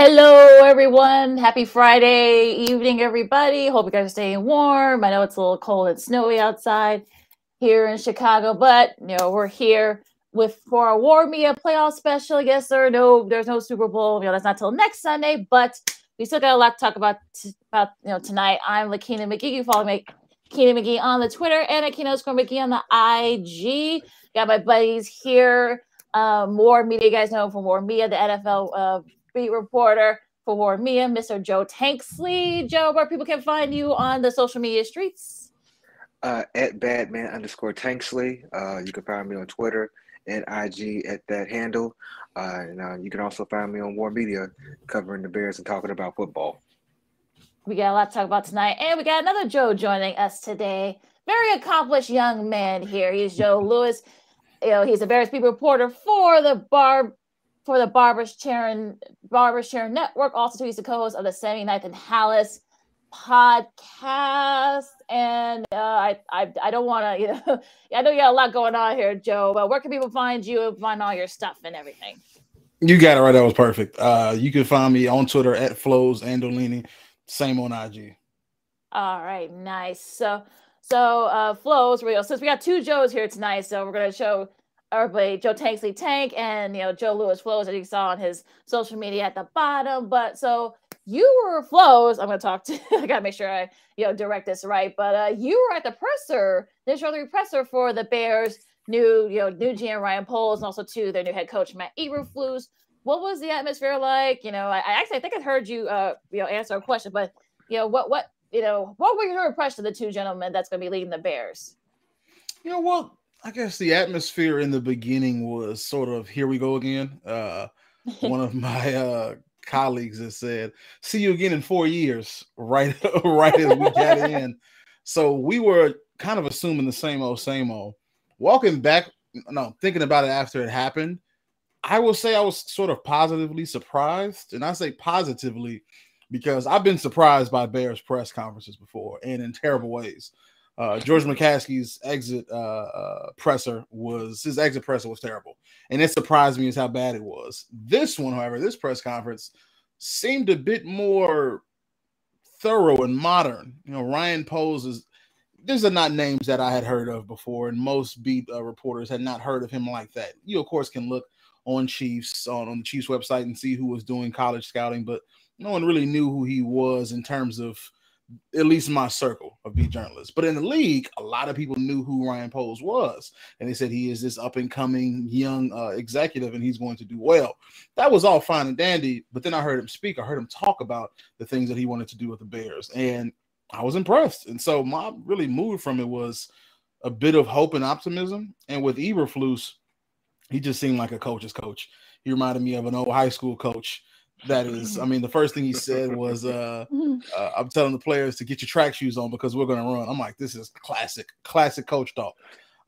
Hello, everyone. Happy Friday evening, everybody. Hope you guys are staying warm. I know it's a little cold and snowy outside here in Chicago, but you know we're here with for our War Media playoff special. Yes, there no, there's no Super Bowl. You know that's not till next Sunday, but we still got a lot to talk about t- about you know tonight. I'm Lakina McGee. You follow me, Lakina McGee on the Twitter and Lakina Score McGee on the IG. Got my buddies here. Um, Media, you guys know from War Media, the NFL uh, beat reporter for War Media, Mr. Joe Tanksley. Joe, where people can find you on the social media streets? Uh, at Badman underscore Tanksley. Uh, you can find me on Twitter and IG at that handle. Uh, and uh, you can also find me on War Media covering the Bears and talking about football. We got a lot to talk about tonight. And we got another Joe joining us today. Very accomplished young man here. He's Joe Lewis. You know, he's a Bears beat reporter for the Bar for the Barbers Sharon Barbers Sharon Network. Also, he's the co-host of the 79th and Halas podcast. And uh, I, I, I don't want to, you know, I know you got a lot going on here, Joe. But where can people find you and find all your stuff and everything? You got it right. That was perfect. Uh, you can find me on Twitter at Flows Andolini. Same on IG. All right, nice. So, so uh, Flows, real. Since we got two Joes here tonight, so we're gonna show everybody Joe Tanksley Tank and you know Joe Lewis Flows as you saw on his social media at the bottom. But so you were Flows. I'm gonna talk to. I gotta make sure I you know direct this right. But uh, you were at the presser, the initial presser for the Bears new you know new GM Ryan Poles and also to their new head coach Matt Eberflus. What was the atmosphere like? You know, I, I actually I think I heard you uh you know answer a question, but you know what what you know what were your impression of the two gentlemen that's going to be leading the Bears? You know, well, I guess the atmosphere in the beginning was sort of here we go again. Uh, one of my uh, colleagues has said, "See you again in four years." Right, right as we got in, so we were kind of assuming the same old, same old. Walking back, no, thinking about it after it happened, I will say I was sort of positively surprised, and I say positively because I've been surprised by Bears press conferences before, and in terrible ways. Uh, George McCaskey's exit uh, uh, presser was his exit presser was terrible, and it surprised me as how bad it was. This one, however, this press conference seemed a bit more thorough and modern. You know, Ryan Poles is these are not names that I had heard of before, and most beat uh, reporters had not heard of him like that. You of course can look on Chiefs on, on the Chiefs website and see who was doing college scouting, but no one really knew who he was in terms of at least my circle of beat journalists. But in the league, a lot of people knew who Ryan Poles was, and they said he is this up and coming young uh, executive, and he's going to do well. That was all fine and dandy. But then I heard him speak. I heard him talk about the things that he wanted to do with the Bears, and I was impressed. And so my really mood from it was a bit of hope and optimism. And with Eberflus, he just seemed like a coach's coach. He reminded me of an old high school coach that is, I mean, the first thing he said was, uh, uh, "I'm telling the players to get your track shoes on because we're going to run." I'm like, "This is classic, classic coach talk."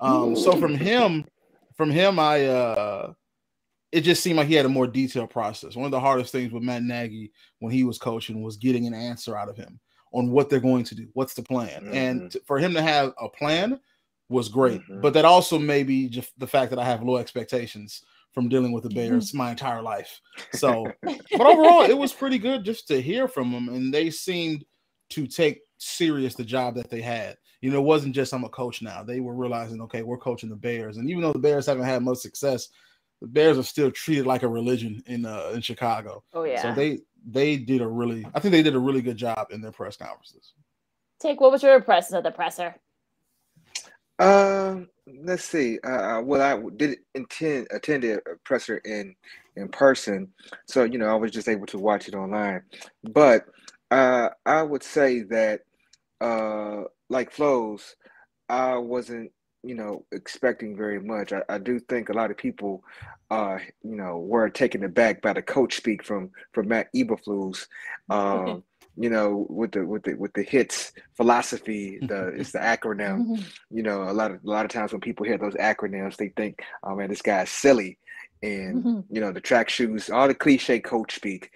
Um, so from him, from him, I uh, it just seemed like he had a more detailed process. One of the hardest things with Matt Nagy when he was coaching was getting an answer out of him on what they're going to do, what's the plan, mm-hmm. and t- for him to have a plan was great. Mm-hmm. But that also maybe just the fact that I have low expectations from dealing with the mm-hmm. Bears my entire life. So, but overall, it was pretty good just to hear from them, and they seemed to take serious the job that they had. You know, it wasn't just I'm a coach now. They were realizing, okay, we're coaching the Bears, and even though the Bears haven't had much success, the Bears are still treated like a religion in uh, in Chicago. Oh yeah. So they they did a really, I think they did a really good job in their press conferences. Take what was your impression of the presser? Um, let's see. Uh, uh, well, I did intend attend a presser in in person, so you know I was just able to watch it online. But uh, I would say that, uh, like flows, I wasn't you know expecting very much. I, I do think a lot of people, uh, you know, were taken aback by the coach speak from from Matt Eberflus. Um, you know, with the with the with the hits philosophy, the it's the acronym. Mm-hmm. You know, a lot of a lot of times when people hear those acronyms, they think, "Oh man, this guy's silly," and mm-hmm. you know, the track shoes, all the cliche coach speak.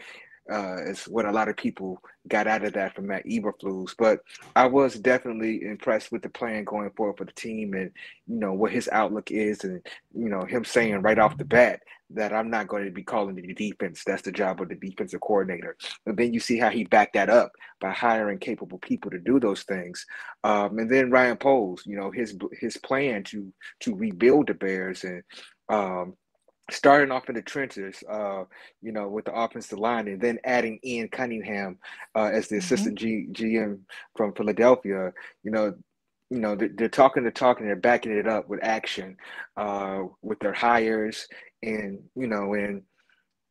Uh, is what a lot of people got out of that from Matt Eberflus. But I was definitely impressed with the plan going forward for the team and, you know, what his outlook is and, you know, him saying right off the bat that I'm not going to be calling the defense. That's the job of the defensive coordinator. And then you see how he backed that up by hiring capable people to do those things. Um, and then Ryan Poles, you know, his his plan to to rebuild the Bears and um, starting off in the trenches, uh, you know, with the offensive line, and then adding Ian Cunningham uh, as the mm-hmm. assistant G- GM from Philadelphia. You know, you know they're, they're talking the talk and they're backing it up with action, uh, with their hires, and you know, and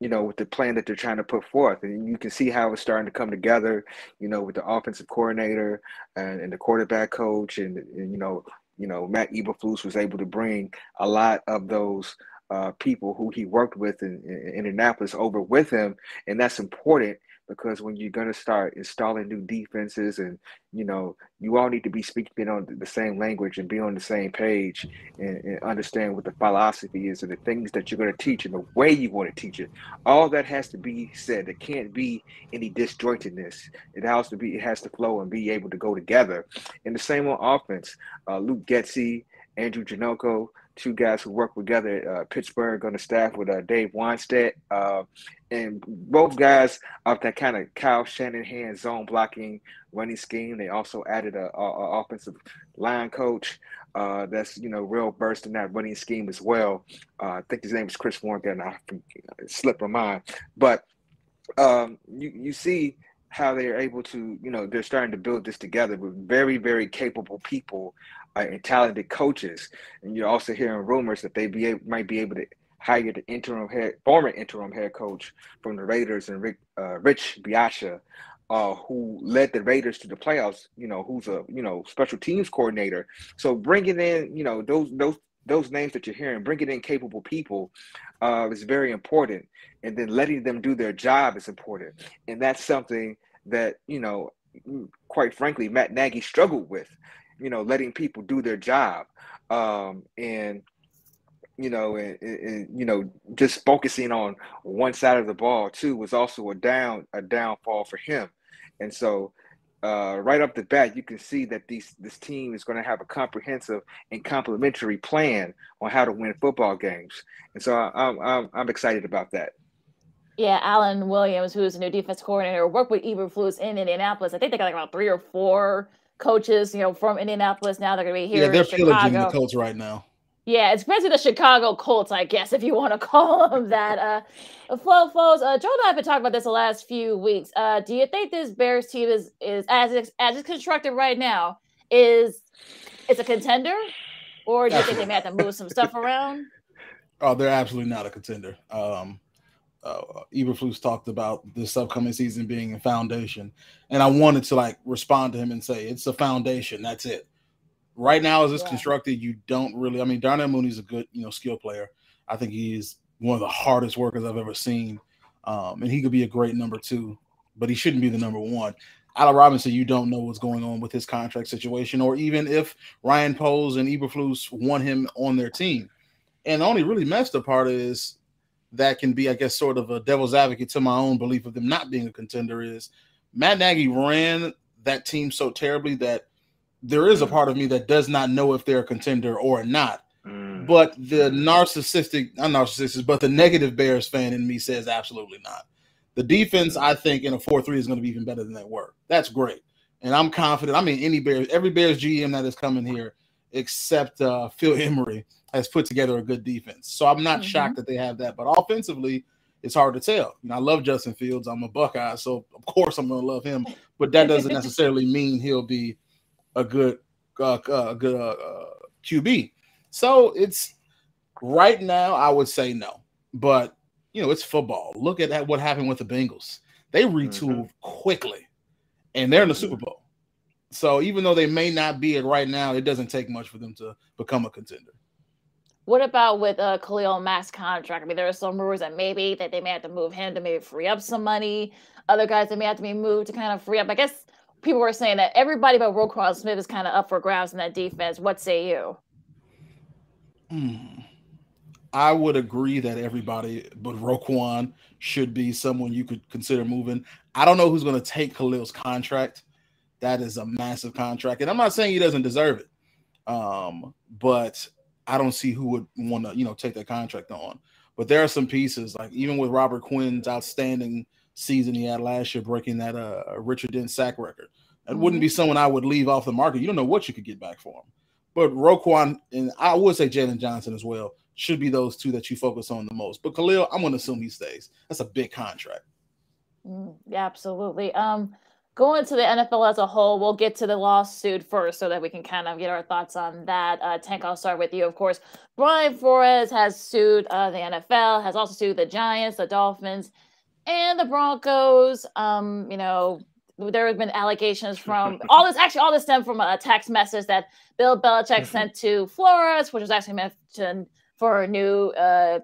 you know, with the plan that they're trying to put forth. And you can see how it's starting to come together, you know, with the offensive coordinator and, and the quarterback coach and, and, you know, you know, Matt Eberflus was able to bring a lot of those uh, people who he worked with in, in, Indianapolis over with him, and that's important because when you're going to start installing new defenses, and you know, you all need to be speaking on the same language and be on the same page and, and understand what the philosophy is and the things that you're going to teach and the way you want to teach it. All that has to be said. There can't be any disjointedness. It has to be. It has to flow and be able to go together. And the same on offense. Uh, Luke Getsy, Andrew Janocko two guys who work together at uh, Pittsburgh on the staff with uh, Dave Wannstedt. Uh, and both guys of that kind of Kyle Shanahan zone blocking running scheme. They also added a, a, offensive line coach uh, that's you know real versed in that running scheme as well. Uh, I think his name is Chris Morgan. I slipped my mind, but um, you you see how they're able to you know they're starting to build this together with very very capable people uh, and talented coaches. And you're also hearing rumors that they be might be able to hire the interim head, former interim head coach from the Raiders and Rick, uh, Rich Bisaccia, uh, who led the Raiders to the playoffs. You know, who's a you know special teams coordinator. So bringing in you know those those those names that you're hearing, bringing in capable people uh, is very important, and then letting them do their job is important, and that's something that you know, quite frankly, Matt Nagy struggled with you know, letting people do their job. Um, and you know, and, and, you know, just focusing on one side of the ball too was also a down a downfall for him. And so, uh, right up the bat, you can see that these this team is going to have a comprehensive and complementary plan on how to win football games. And so, I'm I'm, I'm excited about that. Yeah, Alan Williams, who's a new defense coordinator, worked with Eberflus in Indianapolis. I think they got like about three or four coaches, you know, from Indianapolis. Now they're going to be here. Yeah, they're pillaging the Colts right now. Yeah, it's basically the Chicago Colts, I guess, if you want to call them that. Uh, Flo, Flows, uh, Joe and I have been talking about this the last few weeks. Uh, do you think this Bears team is is as it's, as it's constructed right now is it's a contender, or do you think they may have to move some stuff around? Oh, they're absolutely not a contender. Um, uh, Eberflus talked about this upcoming season being a foundation, and I wanted to like respond to him and say it's a foundation. That's it. Right now, as it's yeah. constructed, you don't really. I mean, Darnell Mooney's a good, you know, skill player. I think he's one of the hardest workers I've ever seen, um, and he could be a great number two, but he shouldn't be the number one. Allen Robinson, you don't know what's going on with his contract situation, or even if Ryan Poles and Eberflus want him on their team. And the only really messed up part is that can be, I guess, sort of a devil's advocate to my own belief of them not being a contender is Matt Nagy ran that team so terribly that there is a part of me that does not know if they're a contender or not. Mm. But the narcissistic, not narcissistic, but the negative Bears fan in me says absolutely not. The defense, I think, in a 4 3 is going to be even better than that work. That's great. And I'm confident. I mean, any Bears, every Bears GM that is coming here, except uh, Phil Emery, has put together a good defense. So I'm not mm-hmm. shocked that they have that. But offensively, it's hard to tell. You know, I love Justin Fields. I'm a Buckeye, so of course I'm going to love him. But that doesn't necessarily mean he'll be a good, uh, uh, good uh, uh QB. So it's right now. I would say no, but you know, it's football. Look at what happened with the Bengals. They retooled mm-hmm. quickly, and they're in the Super Bowl. So even though they may not be it right now, it doesn't take much for them to become a contender. What about with uh, Khalil Mack's contract? I mean, there are some rumors that maybe that they may have to move him to maybe free up some money. Other guys that may have to be moved to kind of free up. I guess people were saying that everybody but Roquan Smith is kind of up for grabs in that defense. What say you? Hmm. I would agree that everybody but Roquan should be someone you could consider moving. I don't know who's going to take Khalil's contract. That is a massive contract, and I'm not saying he doesn't deserve it, um, but I don't see who would want to, you know, take that contract on. But there are some pieces, like even with Robert Quinn's outstanding season he had last year, breaking that uh, Richard Dent sack record. That wouldn't be mm-hmm. someone I would leave off the market. You don't know what you could get back for him. But Roquan and I would say Jaylon Johnson as well should be those two that you focus on the most. But Khalil, I'm going to assume he stays. That's a big contract. Mm, yeah, absolutely. Um, going to the NFL as a whole, we'll get to the lawsuit first so that we can kind of get our thoughts on that. Uh, Tank, I'll start with you. Of course, Brian Flores has sued uh, the NFL, has also sued the Giants, the Dolphins, and the Broncos. Um, you know, there have been allegations from all this. Actually, all this stemmed from a text message that Bill Belichick sent to Flores, which was actually mentioned for a new uh,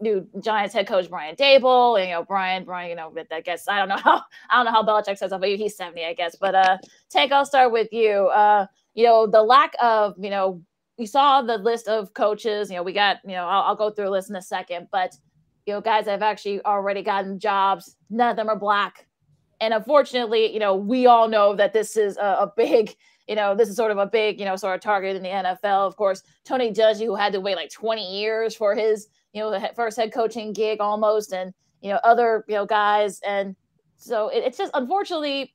new Giants head coach Brian Daboll. And, you know, Brian, Brian, you know, I guess I don't know how I don't know how Belichick says but he's 70, I guess. But uh Tank, I'll start with you. Uh, you know, the lack of, you know, we saw the list of coaches, you know, we got, you know, I'll, I'll go through a list in a second, but you know, guys have actually already gotten jobs. None of them are black. And unfortunately, you know, we all know that this is a, a big you know, this is sort of a big, you know, sort of target in the NFL. Of course, Tony Dungy, who had to wait like 20 years for his, you know, first head coaching gig almost, and you know, other, you know, guys, and so it, it's just unfortunately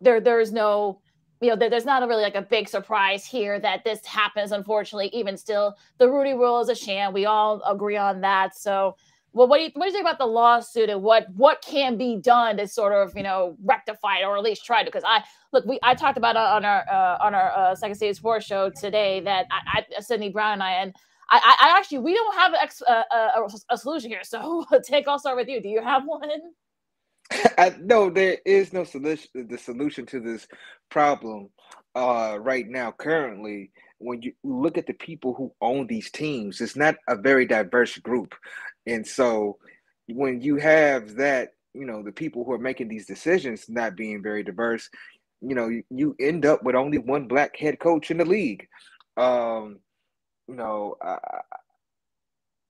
there there's no you know, there's not a really like a big surprise here that this happens. Unfortunately, even still, the Rooney Rule is a sham. We all agree on that. So, well, what do you what do you think about the lawsuit and what what can be done to sort of you know rectify it or at least try to? Because I look, we I talked about on our uh, on our uh, second stage sports show today that I, I Sydney Brown and I and I, I actually we don't have ex, uh, a, a, solution here. So take I'll start with you. Do you have one? I, no, there is no solution. The solution to this problem uh, right now, currently, when you look at the people who own these teams, it's not a very diverse group. And so when you have that, you know, the people who are making these decisions not being very diverse, you know, you, you end up with only one black head coach in the league. Um, you know, uh,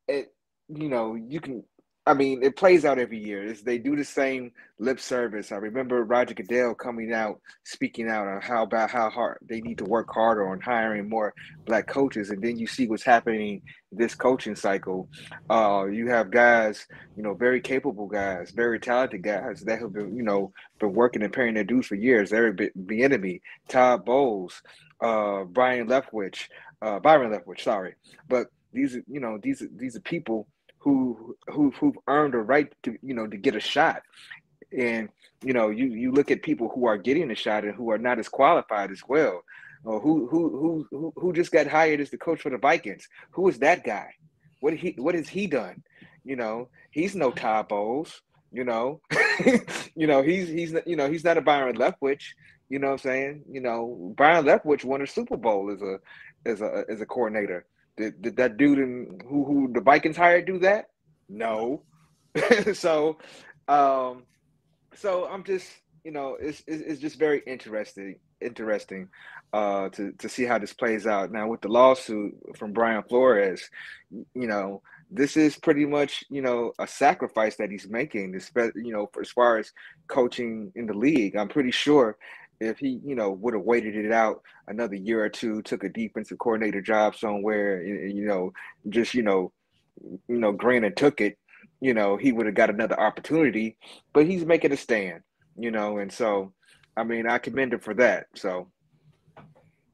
it, you know, you can I mean, it plays out every year. It's, they do the same lip service. I remember Roger Goodell coming out, speaking out on how about how hard they need to work harder on hiring more black coaches, and then you see what's happening this coaching cycle. Uh, you have guys, you know, very capable guys, very talented guys that have been, you know, been working and paying their dues for years. Eric Bieniemy, Todd Bowles, uh, Brian Leftwich, uh, Byron Leftwich, sorry, but these are, you know, these are these are people who who who've earned a right to you know to get a shot. And you know you you look at people who are getting a shot and who are not as qualified as well. Or who who who who just got hired as the coach for the Vikings? Who is that guy? What he what has he done? You know he's no Todd Bowles you know. You know he's he's you know he's not a Byron Leftwich you know what I'm saying? You know Byron Leftwich won a Super Bowl as a as a as a coordinator did, did that dude in who who the Vikings hired do that? No. so, um, so I'm just you know it's, it's just very interesting interesting uh to to see how this plays out now with the lawsuit from Brian Flores. You know this is pretty much you know a sacrifice that he's making, you know, as far as coaching in the league. I'm pretty sure if he, you know, would have waited it out another year or two, took a defensive coordinator job somewhere, you know, just you know, you know, granted took it, you know, he would have got another opportunity. But he's making a stand, you know, and so, I mean, I commend him for that. So,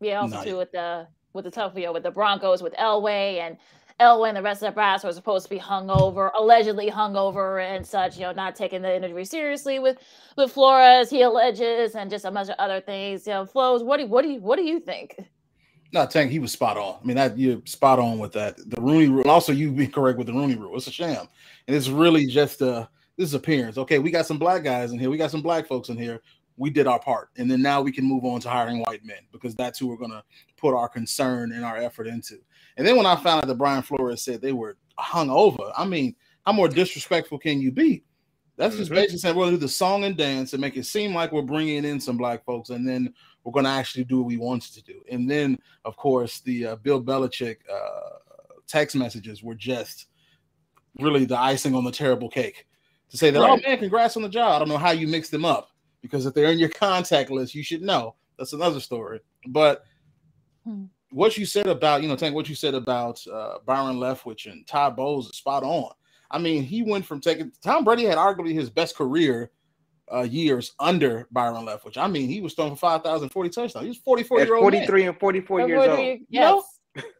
yeah, also nice. too with the with the tough, you know, with the Broncos with Elway and Elway and the rest of the brass were supposed to be hung over, allegedly hung over and such, you know, not taking the interview seriously with with Flores, he alleges, and just a bunch of other things. You know, flows. What do what do you what do you think? No, Tank, he was spot on. I mean, that you're spot on with that. The Rooney rule, also you be correct with the Rooney rule. It's a sham, and it's really just uh this is appearance. Okay, we got some black guys in here. We got some black folks in here. We did our part, and then now we can move on to hiring white men because that's who we're to put our concern and our effort into. And then when I found out that Brian Flores said they were hung over, I mean, how more disrespectful can you be? That's mm-hmm. just basically saying we're gonna do the song and dance and make it seem like we're bringing in some black folks, and then we're gonna actually do what we wanted to do. And then, of course, the uh, Bill Belichick uh, text messages were just really the icing on the terrible cake. To say that, oh, right. oh man, congrats on the job. I don't know how you mix them up because if they're in your contact list, you should know. That's another story. But hmm. What you said about, you know, Tank, what you said about uh, Byron Leftwich and Todd Bowles is spot on. I mean, he went from taking Tom Brady had arguably his best career uh, years under Byron Leftwich. I mean, he was throwing for 5,040 touchdowns. He was 44 year old. 43 man. and 44 years old. Yes. You know?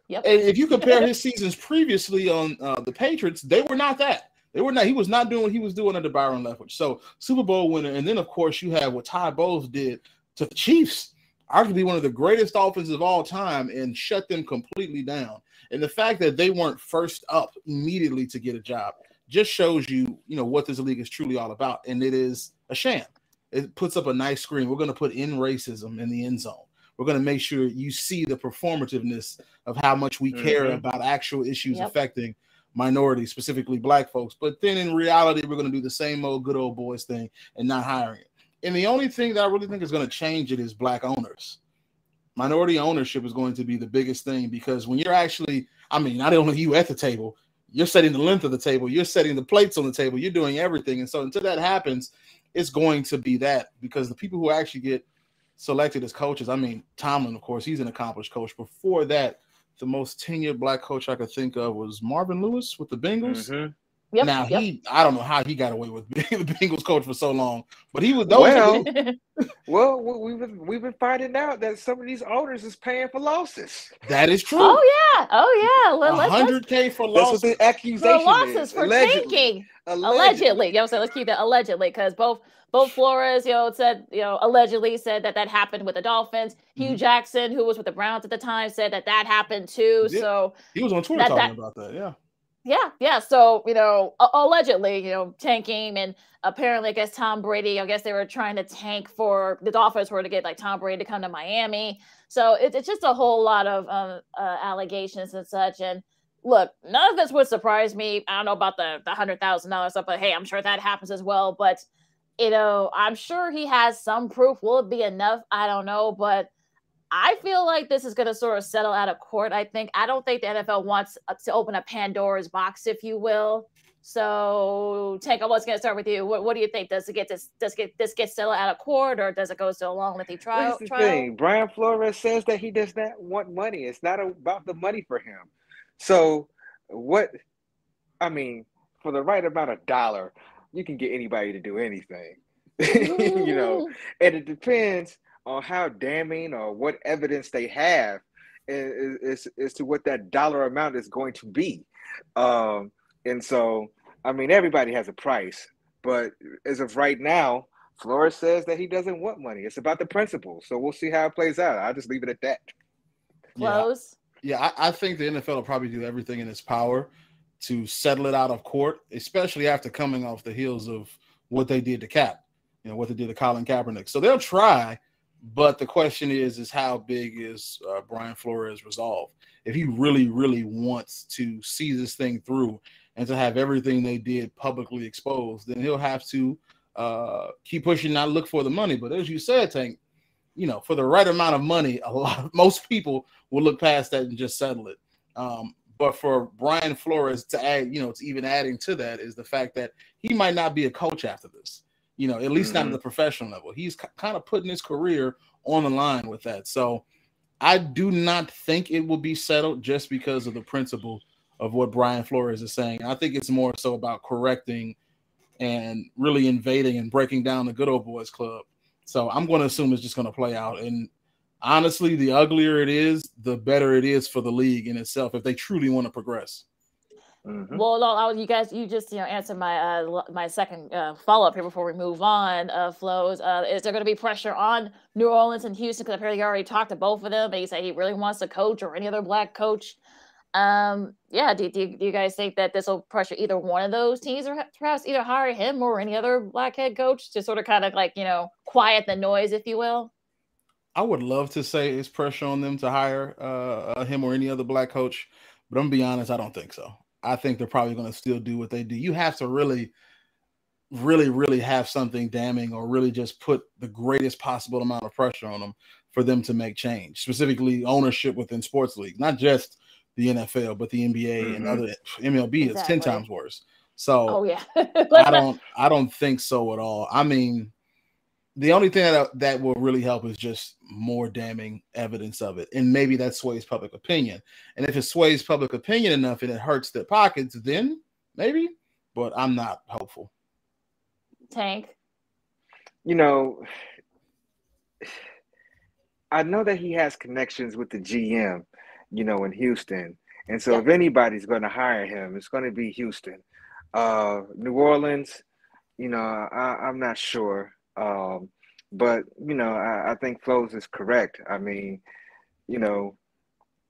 Yep. And if you compare his seasons previously on uh, the Patriots, they were not that. They were not. He was not doing what he was doing under Byron Leftwich. So Super Bowl winner, and then of course you have what Todd Bowles did to the Chiefs, arguably one of the greatest offenses of all time, and shut them completely down. And the fact that they weren't first up immediately to get a job just shows you, you know, what this league is truly all about. And it is a sham. It puts up a nice screen. We're going to put in racism in the end zone. We're going to make sure you see the performativeness of how much we care mm-hmm. about actual issues yep. affecting minorities, specifically black folks. But then in reality, we're going to do the same old good old boys thing and not hiring it. And the only thing that I really think is going to change it is black owners. Minority ownership is going to be the biggest thing because when you're actually, I mean, not only you at the table, you're setting the length of the table, you're setting the plates on the table, you're doing everything. And so until that happens, it's going to be that because the people who actually get selected as coaches, I mean, Tomlin, of course, he's an accomplished coach. Before that, the most tenured black coach I could think of was Marvin Lewis with the Bengals. Mm-hmm. Yep, now yep. he, I don't know how he got away with being the Bengals coach for so long, but he was. Well, well, we've been we've been finding out that some of these owners is paying for losses. That is true. Oh yeah, oh yeah. Hundred k for losses. That's what the accusation for losses is. for allegedly. tanking. Allegedly. allegedly. You know, so let's keep that allegedly because both both Flores, you know, said, you know, allegedly said that that happened with the Dolphins. Mm-hmm. Hue Jackson, who was with the Browns at the time, said that that happened too. Yeah. So he was on Twitter that, talking that, about that. Yeah. Yeah, yeah. So you know, allegedly, you know, tanking, and apparently, I guess Tom Brady. I guess they were trying to tank for the Dolphins were to get like Tom Brady to come to Miami. So it, it's just a whole lot of um, uh, allegations and such. And look, none of this would surprise me. I don't know about the the hundred thousand dollars stuff, but hey, I'm sure that happens as well. But you know, I'm sure he has some proof. Will it be enough? I don't know, but I feel like this is going to sort of settle out of court. I think I don't think the NFL wants uh, to open a Pandora's box, if you will. So, Tank, I was going to start with you. What, what, do you think? Does it get this? Does get this get settled out of court, or does it go so long lengthy trial? The trial? thing: Brian Flores says that he does not want money. It's not about the money for him. So, what? I mean, for the right amount of dollar, you can get anybody to do anything. you know, and it depends on how damning or what evidence they have as, as, to what that dollar amount is going to be. Um, and so, I mean, everybody has a price, but as of right now, Flores says that he doesn't want money. It's about the principle. So we'll see how it plays out. I'll just leave it at that. Close. Yeah, yeah I, I think the NFL will probably do everything in its power to settle it out of court, especially after coming off the heels of what they did to Cap, you know, what they did to Colin Kaepernick. So they'll try but the question is, is how big is uh, Brian Flores' resolve? If he really, really wants to see this thing through and to have everything they did publicly exposed, then he'll have to uh, keep pushing, not look for the money. But as you said, Tank, you know, for the right amount of money, a lot, most people will look past that and just settle it. Um, but for Brian Flores to add, you know, to even adding to that is the fact that he might not be a coach after this you know, at least mm-hmm. not at the professional level. He's c- kind of putting his career on the line with that. So I do not think it will be settled just because of the principle of what Brian Flores is saying. I think it's more so about correcting and really invading and breaking down the good old boys club. So I'm going to assume it's just going to play out. And honestly, the uglier it is, the better it is for the league in itself if they truly want to progress. Mm-hmm. Well, no, you guys, you just you know answered my uh, my second uh, follow up here before we move on. Uh, flows, uh, is there going to be pressure on New Orleans and Houston? Because apparently you already talked to both of them, and he said he really wants to coach or any other black coach. Um, yeah, do, do, do you guys think that this will pressure either one of those teams, or perhaps either hire him or any other black head coach to sort of kind of like you know quiet the noise, if you will? I would love to say it's pressure on them to hire uh, him or any other black coach, but I'm gonna be honest, I don't think so. I think they're probably going to still do what they do. You have to really, really, really have something damning or really just put the greatest possible amount of pressure on them for them to make change, specifically ownership within sports leagues, not just the NFL, but the NBA mm-hmm. and other MLB exactly. is ten times worse. So, oh yeah, I don't, I don't think so at all. I mean, the only thing that that will really help is just more damning evidence of it, and maybe that sways public opinion. And if it sways public opinion enough and it hurts their pockets, then maybe. But I'm not hopeful. Tank. You know, I know that he has connections with the GM, you know, in Houston. And so yeah. if anybody's going to hire him, it's going to be Houston. Uh, New Orleans, you know, I, am not sure. Um, but, you know, I, I think Flows is correct. I mean, you know,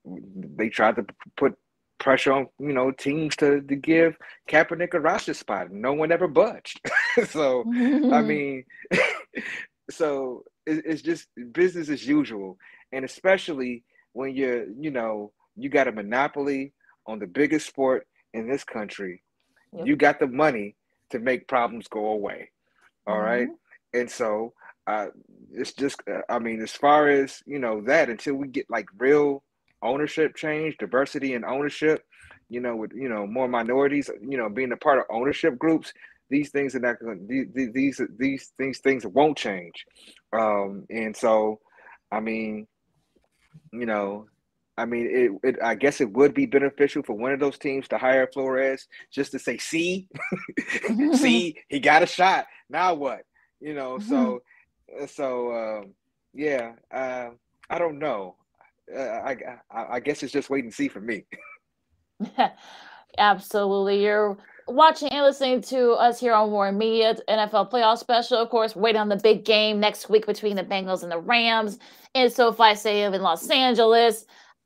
they tried to put pressure on, you know, teams to, to give Kaepernick a roster spot. No one ever budged. so, I mean, so it's just business as usual. And especially when you're, you know, you got a monopoly on the biggest sport in this country. Yep. You got the money to make problems go away. All mm-hmm. right, And so uh, it's just, uh, I mean, as far as, you know, that until we get like real ownership change, diversity and ownership, you know, with, you know, more minorities, you know, being a part of ownership groups, these things are not going these these these things things won't change. Um and so i mean you know i mean it, it i guess it would be beneficial for one of those teams to hire flores just to say see see he got a shot. Now what you know mm-hmm. so so um yeah uh, i don't know uh, I, I i guess it's just wait and see for me absolutely you're watching and listening to us here on WARN Media NFL playoff special. Of course, waiting on the big game next week between the Bengals and the Rams and so if SoFi Stadium in Los Angeles.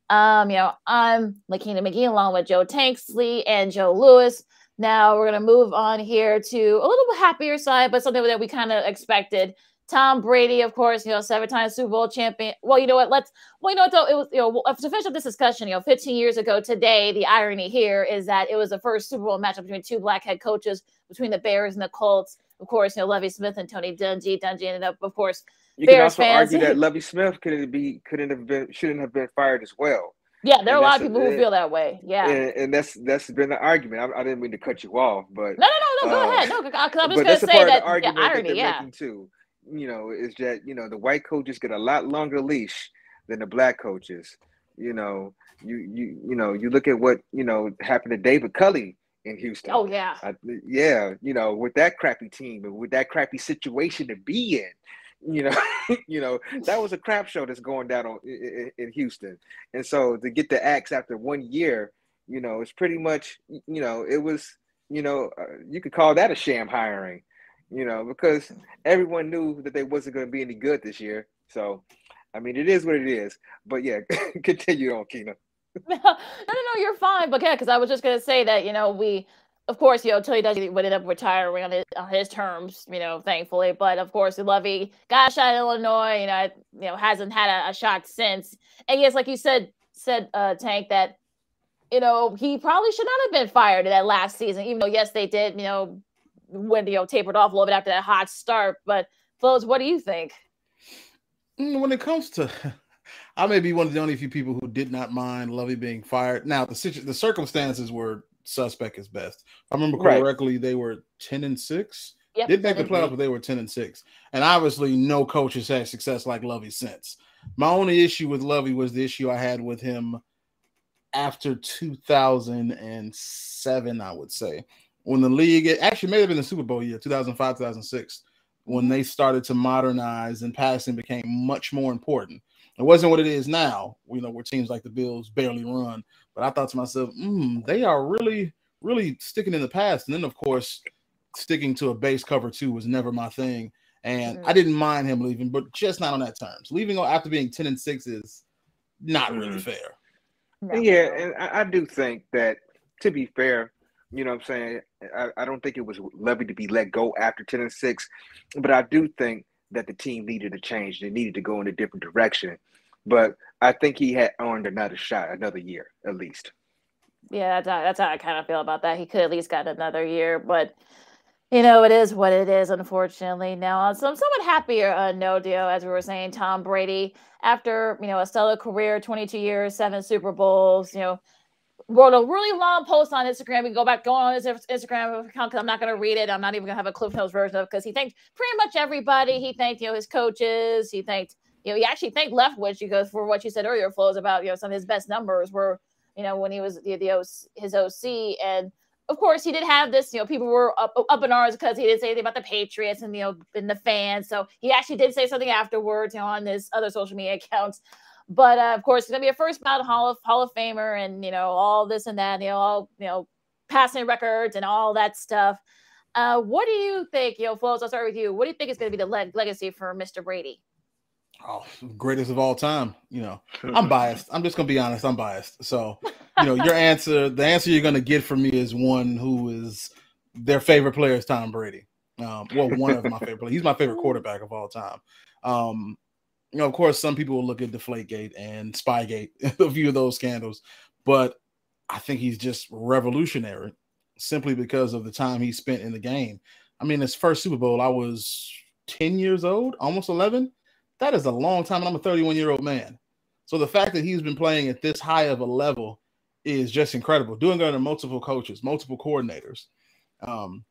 Um, you know, I'm Lakina McGee along with Joe Tanksley and Joe Lewis. Now we're gonna move on here to a little bit happier side, but something that we kind of expected. Tom Brady, of course, you know, seven-time Super Bowl champion. Well, you know what? Let's. Well, you know what? Though it was, you know, to finish up this discussion, you know, 15 years ago today, the irony here is that it was the first Super Bowl matchup between two black head coaches, between the Bears and the Colts. Of course, you know, Lovie Smith and Tony Dungy. Dungy ended up, of course, you Bears can also fans. argue that Lovie Smith couldn't be, couldn't have been, shouldn't have been fired as well. Yeah, there and are a lot of people who feel that way. Yeah, and, and, that's that's been the argument. I, I, didn't mean to cut you off, but no, no, no, no. Go uh, ahead. No, because I was just going to say that. the Argument yeah, irony, that yeah. too you know, is that you know the white coaches get a lot longer leash than the black coaches. You know, you you you know, you look at what you know happened to David Culley in Houston. Oh yeah, I, yeah. You know, with that crappy team and with that crappy situation to be in, you know, you know that was a crap show that's going down on, in, in Houston. And so to get the axe after one year, you know, it's pretty much, you know, it was, you know, uh, you could call that a sham hiring you know, because everyone knew that they wasn't going to be any good this year. So, I mean, it is what it is. But yeah, continue on, Keena. no, no, no, you're fine. But yeah, because I was just going to say that, you know, we, of course, you know, Tilly does would end up retiring on his, on his terms, you know, thankfully. But of course, Lovie got a shot at Illinois, you know, you know, hasn't had a, a shot since. And yes, like you said, said uh, Tank that you know, he probably should not have been fired in that last season, even though, yes, they did, you know, when you know tapered off a little bit after that hot start. But Flows, what do you think? Mm, when it comes to, I may be one of the only few people who did not mind Lovie being fired. Now the situ- the circumstances were suspect is best. If I remember correctly, right. they were ten and six. Yep. Didn't make the playoffs, but they were ten and six. And obviously, no coach has had success like Lovie since. My only issue with Lovie was the issue I had with him after 2007, I would say when the league it actually may have been the Super Bowl year, 2005, 2006, when they started to modernize and passing became much more important. It wasn't what it is now, you know, where teams like the Bills barely run. But I thought to myself, mm, they are really, really sticking in the past. And then, of course, sticking to a base cover two was never my thing. And mm-hmm. I didn't mind him leaving, but just not on that terms. Leaving after being 10 and 6 is not mm-hmm. really fair. No. Yeah, and I, I do think that to be fair, you know what I'm saying? I, I don't think it was Lovie to be let go after 10 and 6, but I do think that the team needed a change. They needed to go in a different direction. But I think he had earned another shot, another year at least. Yeah, that's how, that's how I kind of feel about that. He could at least got another year, but you know, it is what it is, unfortunately. Now, on some somewhat happier uh, no deal, as we were saying, Tom Brady, after, you know, a stellar career, 22 years, seven Super Bowls, you know, wrote a really long post on Instagram. We can go back, go on his Instagram account because I'm not going to read it. I'm not even going to have a Cliff Notes version of it because he thanked pretty much everybody. He thanked, you know, his coaches. He thanked, you know, he actually thanked Leftwich because for what you said earlier, flows about, you know, some of his best numbers were, you know, when he was the, the his OC. And of course, he did have this, you know, people were up, up in arms because he didn't say anything about the Patriots and, you know, and the fans. So he actually did say something afterwards, you know, on his other social media accounts but uh, of course, it's gonna be a first ballot Hall of Hall of Famer, and you know all this and that, you know, all you know, passing records and all that stuff. Uh, what do you think, you know, Flows? I'll start with you. What do you think is to be the leg- legacy for Mr. Brady? Oh, greatest of all time. You know, I'm biased. I'm just gonna be honest. I'm biased. So, you know, your answer, the answer you're gonna get from me is one who is their favorite player is Tom Brady. Um, well, one of my favorite. Players. He's my favorite quarterback of all time. Um, you know, of course, some people will look at Deflategate and Spygate, a few of those scandals, but I think he's just revolutionary simply because of the time he spent in the game. I mean, his first Super Bowl, I was 10 years old, almost 11. That is a long time, and I'm a 31 year old man. So the fact that he's been playing at this high of a level is just incredible. Doing it under multiple coaches, multiple coordinators. Um,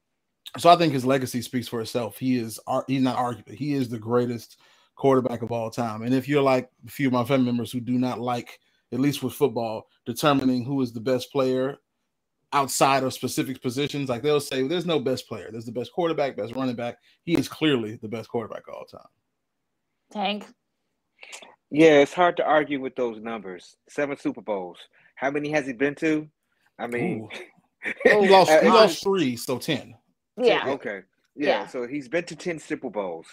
so I think his legacy speaks for itself. He is he's not arguable. He is the greatest quarterback of all time. And if you're like a few of my family members who do not like, at least with football, determining who is the best player outside of specific positions, like they'll say, there's no best player. There's the best quarterback, best running back. He is clearly the best quarterback of all time. Tank. Yeah, it's hard to argue with those numbers. Seven Super Bowls. How many has he been to? I mean, oh, he lost, he lost three, so ten. Yeah. Okay. Yeah, yeah. So he's been to ten Super Bowls.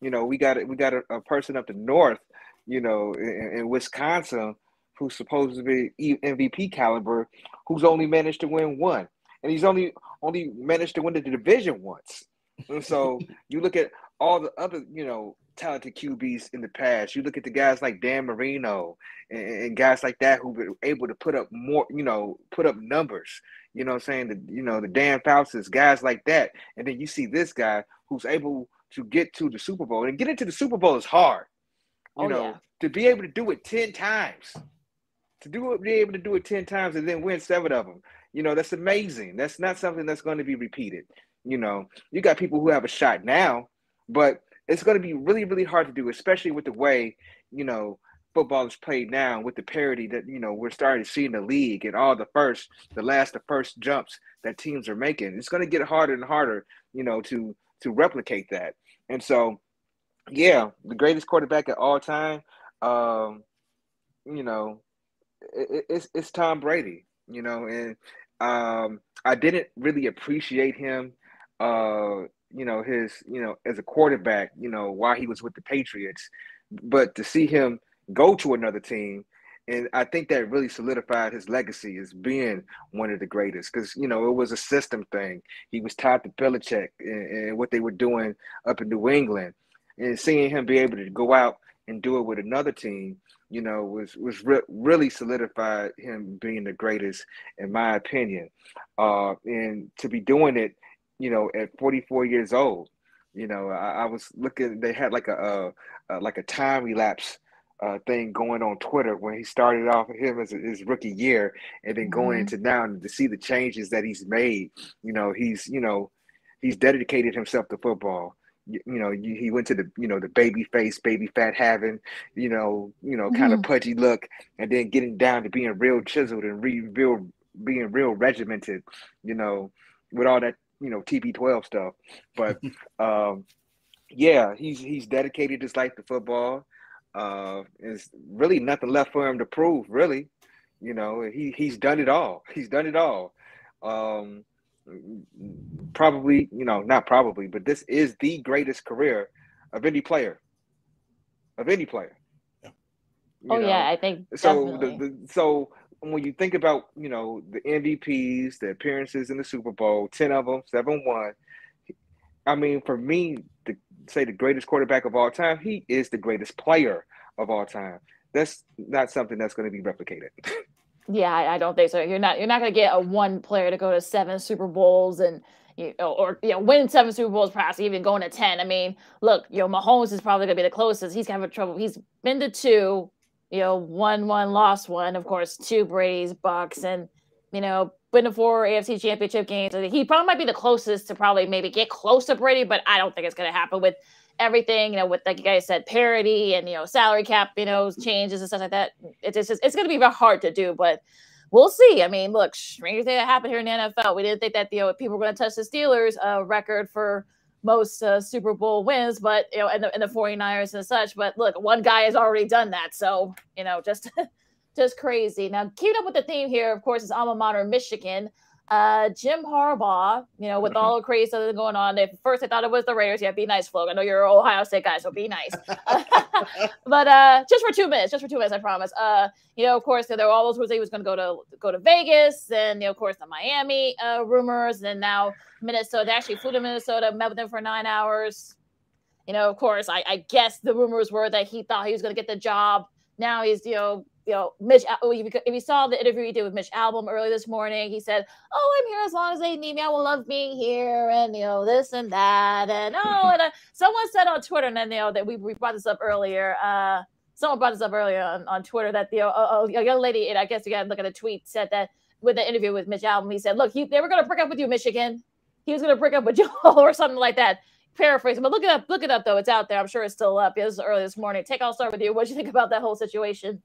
You know, we got we got a, a person up the north, you know, in, in, Wisconsin, who's supposed to be MVP caliber, who's only managed to win one, and he's only only managed to win the division once. And so you look at all the other, you know, talented QBs in the past. You look at the guys like Dan Marino and, and, guys like that who were able to put up more, you know, put up numbers. You know I'm saying? The, you know, the Dan Fouts, guys like that. And then you see this guy who's able to get to the Super Bowl. And get into the Super Bowl is hard. You oh, know, yeah. to be able to do it 10 times. To do it, be able to do it 10 times and then win seven of them. You know, that's amazing. That's not something that's going to be repeated. You know, you got people who have a shot now, but it's going to be really, really hard to do, especially with the way, you know, football is played now with the parity that, you know, we're starting to see in the league and all the first, the last, the first jumps that teams are making. It's going to get harder and harder, you know, to to replicate that. And so, yeah, the greatest quarterback at all time, um, you know, it, it's it's Tom Brady. You know, and um, I didn't really appreciate him. Uh, you know, his you know as a quarterback. You know, while he was with the Patriots, but to see him go to another team and I think that really solidified his legacy as being one of the greatest because you know it was a system thing. He was tied to Belichick and, and, what they were doing up in New England, and seeing him be able to go out and do it with another team, you know, was was re- really solidified him being the greatest in my opinion. Uh, and to be doing it, you know, at 44 years old, you know, I, I was looking. They had like a, like a time relapse uh, thing going on Twitter when he started off him as his rookie year, and then going mm-hmm. into now and to see the changes that he's made. You know, he's you know he's dedicated himself to football. You, you know, he went to the you know the baby face, baby fat having, you know, you know, kind mm-hmm. of pudgy look, and then getting down to being real chiseled and re- real being real regimented. You know, with all that you know TB12 stuff, but um, yeah, he's he's dedicated his life to football uh, there's really nothing left for him to prove. Really, you know, he he's done it all. He's done it all. Um, probably, you know, not probably, but this is the greatest career of any player. Of any player. Yeah. oh know? yeah, I think so. The, the, so when you think about you know the MVPs, the appearances in the Super Bowl, ten of them, seven one. I mean, for me, to say the greatest quarterback of all time, he is the greatest player of all time. That's not something that's going to be replicated. yeah, I, I, don't think so. You're not you're not going to get a one player to go to seven Super Bowls and you know, or you know, win seven Super Bowls, perhaps even going to ten. I mean, look, you know, Mahomes is probably going to be the closest. He's having trouble. He's been to two. You know, one one lost one. Of course, two Brady's Bucks and you know, been to four AFC championship games. He probably might be the closest to probably maybe get close to Brady, but I don't think it's going to happen with everything, you know, with like you guys said, parity and, you know, salary cap, you know, changes and stuff like that. It's just, it's going to be very hard to do, but we'll see. I mean, look, stranger thing that happened here in the NFL. We didn't think that, you know, people were going to touch the Steelers uh, record for most uh, Super Bowl wins, but, you know, and the, and the 49ers and such. But look, one guy has already done that. So, you know, just just crazy. Now, keeping up with the theme here, of course, is alma mater Michigan. Uh, Jim Harbaugh, you know, with mm-hmm. all the crazy stuff going on. At first, I thought it was the Raiders. Yeah, be nice, Flo. I know you're an Ohio State guy, so be nice. but uh, just for two minutes, just for two minutes, I promise. Uh, you know, of course, there were all those rumors he was going to go to go to Vegas, and you know, of course, the Miami uh, rumors, and now Minnesota. They actually flew to Minnesota, met with them for nine hours. You know, of course, I, I guess the rumors were that he thought he was going to get the job. Now he's, you know, you know, Mitch, if you saw the interview he did with Mitch Albom early this morning, he said, Oh, I'm here as long as they need me. I will love being here and, you know, this and that. And, oh, and uh, someone said on Twitter, and then, you know, that we, we brought this up earlier. Uh, someone brought this up earlier on, on Twitter that, the uh, a young lady, and I guess you got to look at the tweet, said that with the interview with Mitch Albom, he said, Look, he, they were going to break up with you, Michigan. He was going to break up with you or something like that paraphrasing, but look it up. Look it up though. It's out there. I'm sure it's still up. It was early this morning. Take. I'll start with you. What do you think about that whole situation?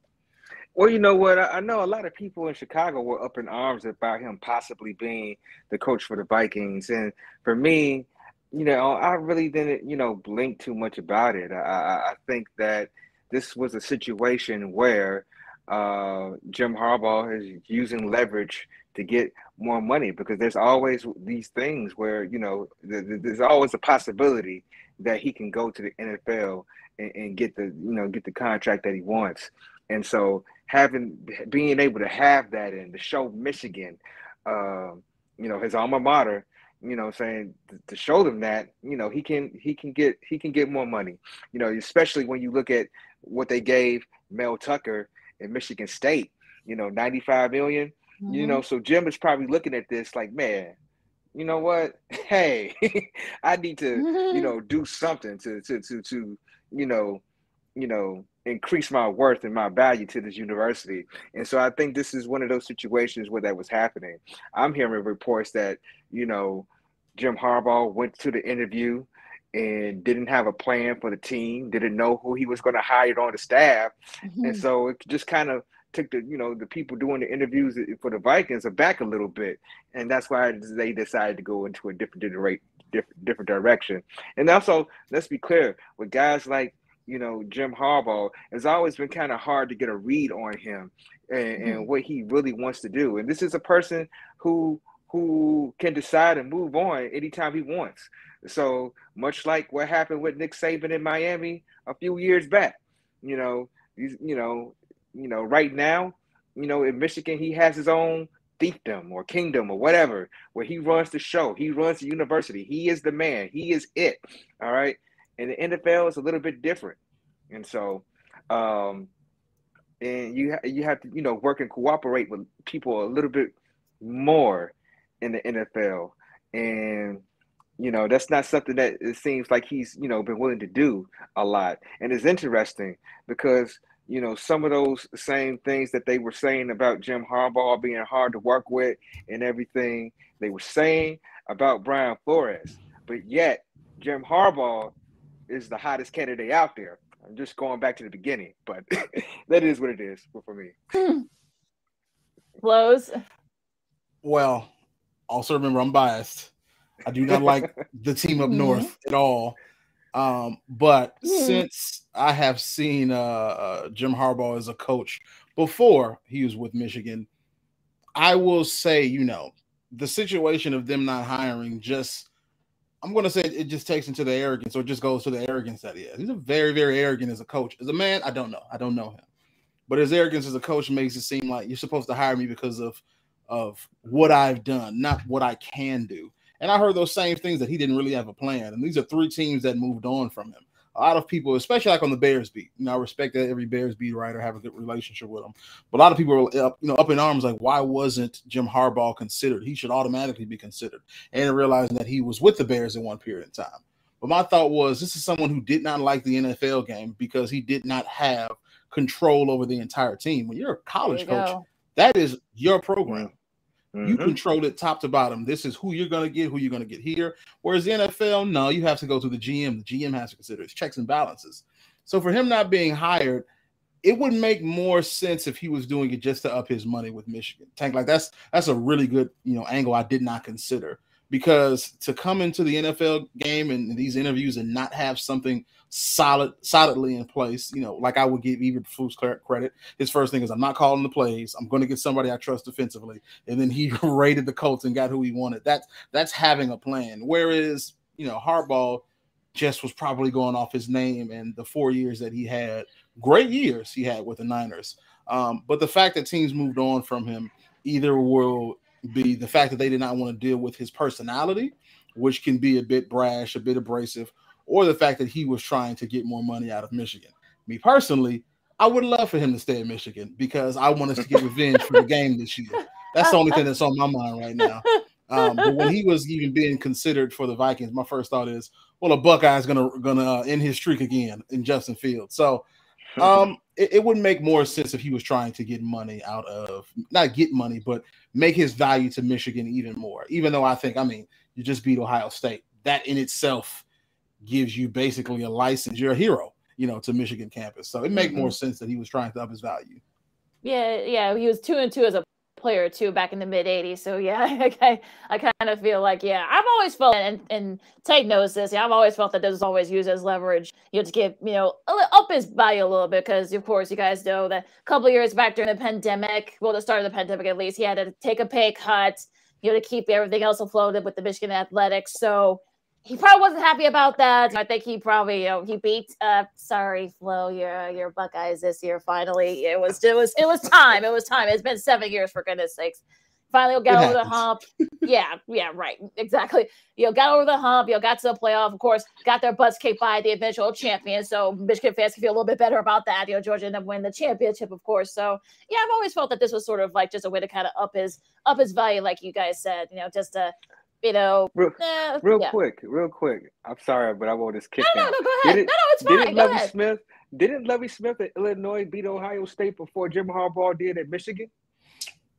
Well, you know what? I, know a lot of people in Chicago were up in arms about him possibly being the coach for the Vikings, and for me, you know, I really didn't, you know, blink too much about it. I, I think that this was a situation where uh, Jim Harbaugh is using leverage to get more money because there's always these things where you know there's always a possibility that he can go to the NFL and, and get the you know get the contract that he wants. And so having being able to have that and to show Michigan, uh, you know, his alma mater, you know, saying to show them that, you know, he can he can get he can get more money, you know, especially when you look at what they gave Mel Tucker in Michigan State, you know, 95 million, mm-hmm. you know, so Jim is probably looking at this like, man, you know what? Hey, I need to, you know, do something to to to to, you know, you know, increase my worth and my value to this university. And so I think this is one of those situations where that was happening. I'm hearing reports that, you know, Jim Harbaugh went to the interview and didn't have a plan for the team, didn't know who he was going to hire on the staff. Mm-hmm. And so it just kind of took the, you know, the people doing the interviews for the Vikings back a little bit. And that's why they decided to go into a different, different, different direction. And also, let's be clear, with guys like you know, Jim Harbaugh, it's always been kind of hard to get a read on him and, mm-hmm. and what he really wants to do. And this is a person who who can decide and move on anytime he wants. So much like what happened with Nick Saban in Miami a few years back, you know, he's, you know, you know, right now, you know, in Michigan, he has his own fiefdom or kingdom or whatever, where he runs the show, he runs the university, he is the man, he is it. All right and the NFL is a little bit different. And so, um, and you you have to you know work and cooperate with people a little bit more in the NFL, and you know that's not something that it seems like he's you know been willing to do a lot. And it's interesting because you know some of those same things that they were saying about Jim Harbaugh being hard to work with and everything they were saying about Brian Flores, but yet Jim Harbaugh is the hottest candidate out there. I'm just going back to the beginning, but that is what it is for me. Flows. Well, also remember I'm biased. I do not like the team up mm-hmm. north at all. Um, but mm. since I have seen uh, uh, Jim Harbaugh as a coach before he was with Michigan, I will say, you know, the situation of them not hiring just I'm going to say it just takes into the arrogance or just goes to the arrogance that he is. He's a very, very arrogant as a coach. As a man, I don't know. I don't know him. But his arrogance as a coach makes it seem like you're supposed to hire me because of of what I've done, not what I can do. And I heard those same things that he didn't really have a plan. And these are three teams that moved on from him a lot of people, especially like on the Bears beat, you know, I respect that every Bears beat writer have a good relationship with them. But a lot of people are up, you know, up in arms like, why wasn't Jim Harbaugh considered? He should automatically be considered. And realizing that he was with the Bears in one period of time. But my thought was, this is someone who did not like the NFL game because he did not have control over the entire team. When you're a college coach, go. that is your program. Mm-hmm. You control it top to bottom. This is who you're going to get, who you're going to get here. Whereas the NFL, no, you have to go through the GM. The GM has to consider its checks and balances. So for him not being hired, it would make more sense if he was doing it just to up his money with Michigan. Tank, like that's that's a really good you know angle I did not consider because to come into the NFL game and these interviews and not have something solid solidly in place, you know, like I would give even Eberflus credit. His first thing is I'm not calling the plays. I'm going to get somebody I trust defensively, and then he raided the Colts and got who he wanted. That's that's having a plan. Whereas you know Harbaugh just was probably going off his name and the four years that he had, great years he had with the Niners. Um, but the fact that teams moved on from him either will be the fact that they did not want to deal with his personality, which can be a bit brash, a bit abrasive, or the fact that he was trying to get more money out of Michigan. Me personally, I would love for him to stay in Michigan because I want us to get revenge for the game this year. That's the only thing that's on my mind right now. Um, but when he was even being considered for the Vikings, my first thought is, well, a Buckeye's gonna gonna uh, end his streak again in Justin Fields. So um, it, it, would make more sense if he was trying to get money out of not get money, but make his value to Michigan even more. Even though I think, I mean, you just beat Ohio State. That in itself gives you basically a license. You're a hero, you know, to Michigan campus. So it made mm-hmm. more sense that he was trying to up his value. Yeah, yeah, he was two and two as a player too back in the mid 80s. So yeah, I, I kind of feel like yeah, I've always felt and and Tate knows this. Yeah, I've always felt that this is always used as leverage, you know, to get you know up his value a little bit because of course you guys know that a couple years back during the pandemic, well, the start of the pandemic at least, he had to take a pay cut, you know, to keep everything else afloat with the Michigan Athletics. So he probably wasn't happy about that. I think he probably, you know, he beat. Uh, sorry, Flo, your your Buckeyes this year. Finally, it was it was it was time. It was time. It's been seven years for goodness sakes. Finally, got over the hump. yeah, yeah, right, exactly. You know, got over the hump. You know, got to the playoff. Of course, got their butts kicked by the eventual champion. So Michigan fans can feel a little bit better about that. You know, Georgia ended up winning the championship, of course. So yeah, I've always felt that this was sort of like just a way to kind of up his up his value, like you guys said. You know, just to you know, real, eh, real yeah. quick, real quick. I'm sorry, but I want this kick. No, no, no, go ahead. Did it, no, no, it's fine. Didn't go Lovie ahead. Smith? Didn't Lovie Smith at Illinois beat Ohio State before Jim Harbaugh did at Michigan?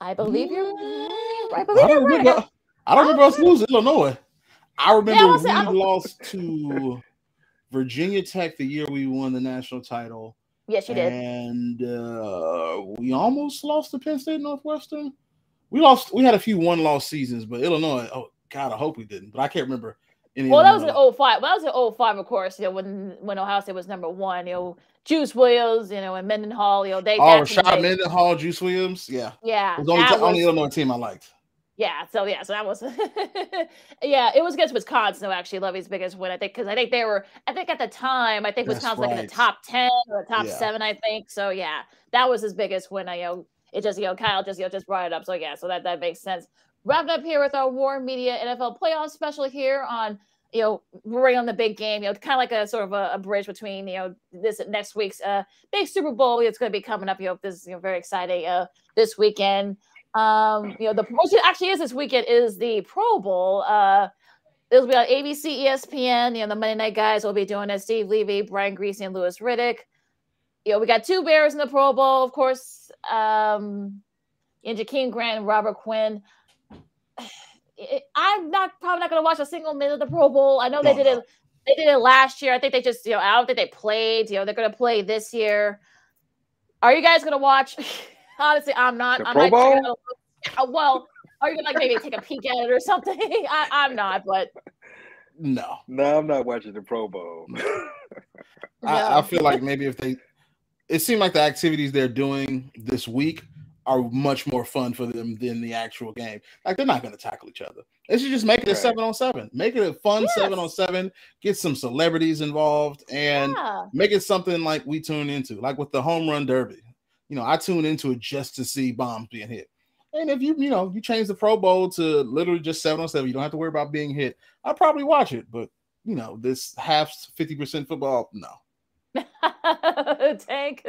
I believe you're. I believe I you're remember. I don't remember us losing Illinois. I remember yeah, we lost to Virginia Tech the year we won the national title. Yes, you did. And uh, we almost lost to Penn State Northwestern. We lost. We had a few one-loss seasons, but Illinois. Oh, God, I hope we didn't, but I can't remember. well, oh that was in 05. Well, that was in 05, of course, you know, when when Ohio State was number one, you know, Juice Williams, you know, and Mendenhall, you know, they. Oh, Rashard Mendenhall, Juice Williams. Yeah. Yeah. It was only, was, only Illinois team I liked. Yeah, so yeah, so that was yeah, it was against Wisconsin though, actually Lovie's biggest win, I think, because I think they were I think at the time, I think That's Wisconsin right. like in the top ten or the top yeah. seven, I think. So yeah, that was his biggest win. I you know it just you know Kyle just you know just brought it up. So yeah, so that that makes sense wrapped up here with our War Media NFL playoff special here on you know right on the big game. You know, kind of like a sort of a, a, bridge between you know this next week's uh big Super Bowl. It's going to be coming up. You know, this is you know, very exciting uh this weekend. Um, you know, the which actually is this weekend is the Pro Bowl. Uh, it'll be on ABC, ESPN. You know, the Monday Night guys will be doing it. Steve Levy, Brian Griese, and Louis Riddick. You know, we got two Bears in the Pro Bowl, of course. Um, and Jakeem Grant and Robert Quinn. I'm not probably not going to watch a single minute of the Pro Bowl. I know they did it. They did it last year. I think they just, you know, I don't think they played. You know, they're going to play this year. Are you guys going to watch? Honestly, I'm not. The I'm Pro not Bowl? Gonna, uh, well, are you going to like maybe take a peek at it or something? I, I'm not, but no, no, I'm not watching the Pro Bowl. I, I feel like maybe if they, it seemed like the activities they're doing this week are much more fun for them than the actual game. Like they're not going to tackle each other. They should just make it a seven on seven. Make it a fun yes. seven on seven. Get some celebrities involved and yeah. make it something like we tune into, like with the home run derby. You know, I tune into it just to see bombs being hit. And if you, you know, you change the Pro Bowl to literally just seven on seven, you don't have to worry about being hit. I'll probably watch it, but you know, this half 50% football, no. Tank.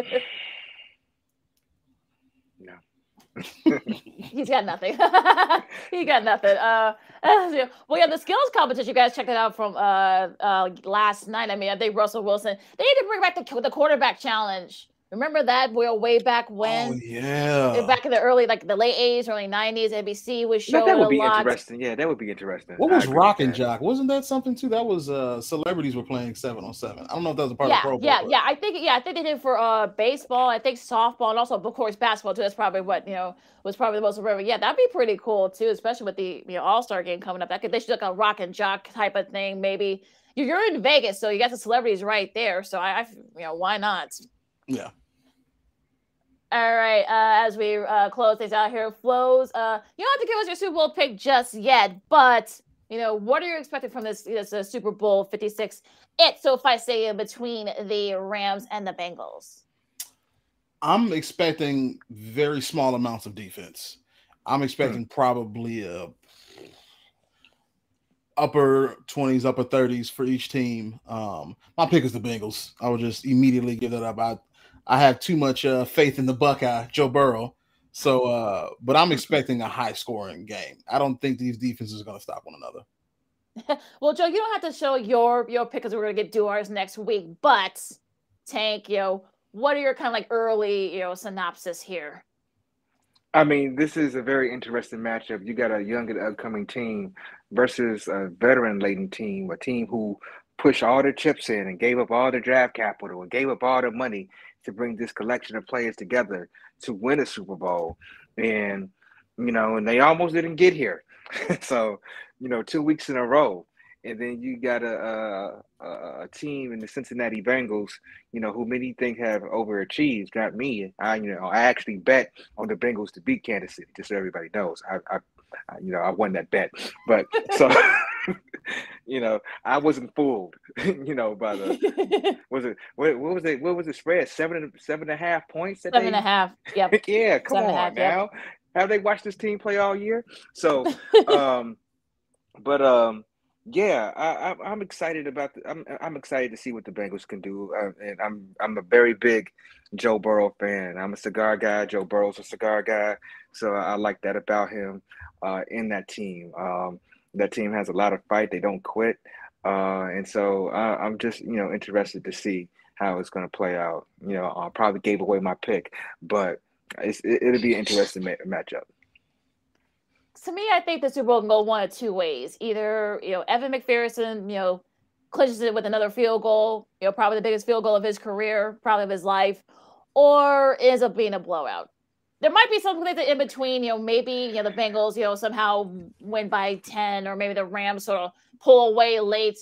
He's got nothing. he got nothing. Uh, well, yeah, the skills competition. You guys checked it out from uh, uh, last night. I mean, I think Russell Wilson. They need to bring back the the quarterback challenge. Remember that well, way back when? Oh, yeah. Back in the early, like the late 80s, early 90s, NBC was showing that would a be lot. interesting. Yeah, that would be interesting. What was Rock and Jock? Wasn't that something too? That was uh celebrities were playing seven on seven. I don't know if that was a part yeah, of Pro Bowl. Yeah, but- yeah. I think yeah, I think they did for uh baseball, I think softball, and also of course basketball too. That's probably what, you know, was probably the most relevant. Yeah, that'd be pretty cool too, especially with the you know all-star game coming up. That could they should do like a rock and jock type of thing, maybe. You- You're in Vegas, so you got the celebrities right there. So I, I you know, why not? Yeah. All right. Uh, as we uh, close things out here, flows. Uh, you don't have to give us your Super Bowl pick just yet, but you know what are you expecting from this, this uh, Super Bowl Fifty Six? It so if I say between the Rams and the Bengals. I'm expecting very small amounts of defense. I'm expecting probably a upper 20s, upper 30s for each team. Um, my pick is the Bengals. I would just immediately give that up. I I have too much uh, faith in the Buckeye, Joe Burrow. So, uh, but I'm expecting a high scoring game. I don't think these defenses are going to stop one another. well, Joe, you don't have to show your your pick because we're gonna get do ours next week. But Tank, you know, what are your kind of like early you know synopsis here? I mean, this is a very interesting matchup. You got a young and upcoming team versus a veteran laden team, a team who pushed all their chips in and gave up all their draft capital and gave up all their money to bring this collection of players together to win a Super Bowl. And, you know, and they almost didn't get here. so, you know, two weeks in a row. And then you got a, a, a team in the Cincinnati Bengals, you know, who many think have overachieved. Not me. I, you know, I actually bet on the Bengals to beat Kansas City, just so everybody knows. I, I, I you know, I won that bet. But so, you know, I wasn't fooled. You know, by the was it what, what was it? What was the spread? Seven seven and a half points. That Seven they, and a half. Yep. yeah, come Seven on half, yep. now. Have they watched this team play all year? So, um, but um, yeah, I, I'm I'm excited about. The, I'm I'm excited to see what the Bengals can do, uh, and I'm I'm a very big Joe Burrow fan. I'm a cigar guy. Joe Burrow's a cigar guy, so I like that about him. Uh, in that team, um, that team has a lot of fight. They don't quit, uh, and so uh, I'm just you know interested to see how it's going to play out. You know, I probably gave away my pick, but it, it'll be an interesting ma- matchup. to me, I think the Super Bowl can go one of two ways. Either, you know, Evan McPherson, you know, clinches it with another field goal, you know, probably the biggest field goal of his career, probably of his life, or ends up being a blowout. There might be something in between, you know, maybe, you know, the Bengals, you know, somehow win by 10, or maybe the Rams sort of pull away late.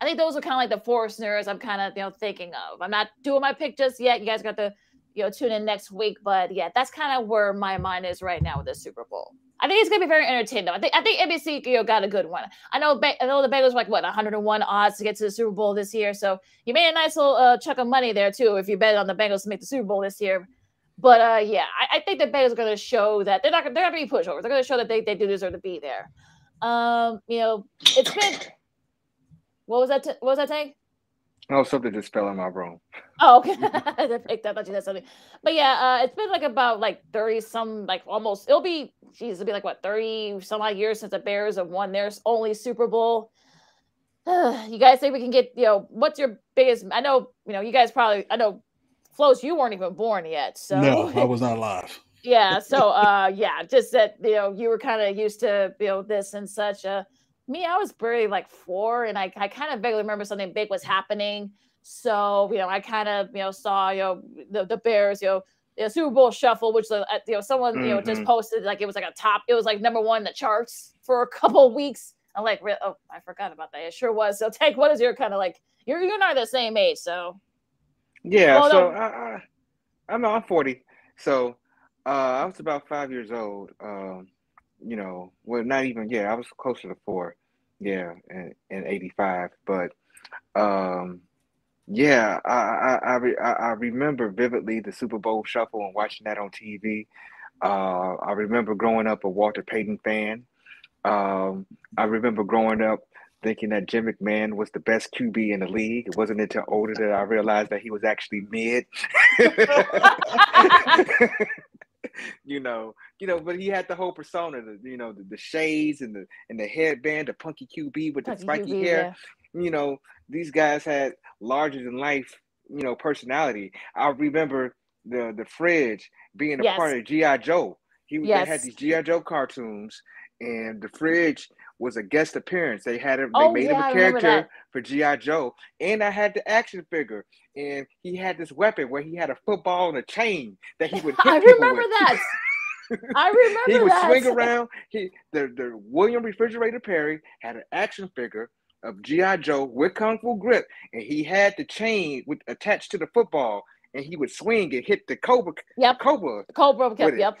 I think those are kind of like the four scenarios I'm kind of, you know, thinking of. I'm not doing my pick just yet. You guys got to, you know, tune in next week. But yeah, that's kind of where my mind is right now with the Super Bowl. I think it's gonna be very entertaining. Though. I think I think NBC you know, got a good one. I know I know the Bengals were like what 101 odds to get to the Super Bowl this year, so you made a nice little uh, chunk of money there too if you bet on the Bengals to make the Super Bowl this year. But uh, yeah, I, I think the Bengals are gonna show that they're not they're not gonna be pushovers. They're gonna show that they, they do deserve to be there. Um, you know, it's been what was that? T- what was that tank? Oh, something just fell in my room. Oh, okay. I picked up. I thought you said something. But yeah, uh, it's been like about like 30 some, like almost, it'll be, geez, it'll be like what, 30 some odd years since the Bears have won their only Super Bowl. you guys think we can get, you know, what's your biggest, I know, you know, you guys probably, I know, Flows, you weren't even born yet. So, No, I was not alive. yeah. So, uh, yeah, just that, you know, you were kind of used to, you know, this and such. Uh, me, I was barely like four, and I, I kind of vaguely remember something big was happening. So, you know, I kind of, you know, saw, you know, the, the Bears, you know, the Super Bowl shuffle, which, uh, you know, someone, you know, just Mhm. posted like it was like a top, it was like number one in the charts for a couple of weeks. I'm like, oh, I forgot about that. It sure was. So, Tank, what is your kind of like, you're, you're not the same age. So, Yeah, Well, so no. I, I, I'm I'm 40. So uh, I was about five years old. Um, you know, well, not even. Yeah, I was closer to four. Yeah, in, in '85. But um, yeah, I I I, re, I I remember vividly the Super Bowl Shuffle and watching that on TV. Uh, I remember growing up a Walter Payton fan. Um, I remember growing up thinking that Jim McMahon was the best QB in the league. It wasn't until older that I realized that he was actually mid. you know, you know, but he had the whole persona, the, you know, the, the shades and the and the headband, the punky QB with the Punky spiky QB, hair. You know, these guys had larger than life, you know, personality. I remember the the fridge being a yes. part of GI Joe. He yes. they had these GI Joe cartoons, and the fridge was a guest appearance. They had him. They oh, made yeah, him a character for GI Joe, and I had the action figure, and he had this weapon where he had a football and a chain that he would. I remember that. I remember he would that. swing around. He the the William Refrigerator Perry had an action figure of GI Joe with kung fu grip, and he had the chain with attached to the football, and he would swing and hit the cobra. Yep. Cobra. Cobra. Yep. Yep.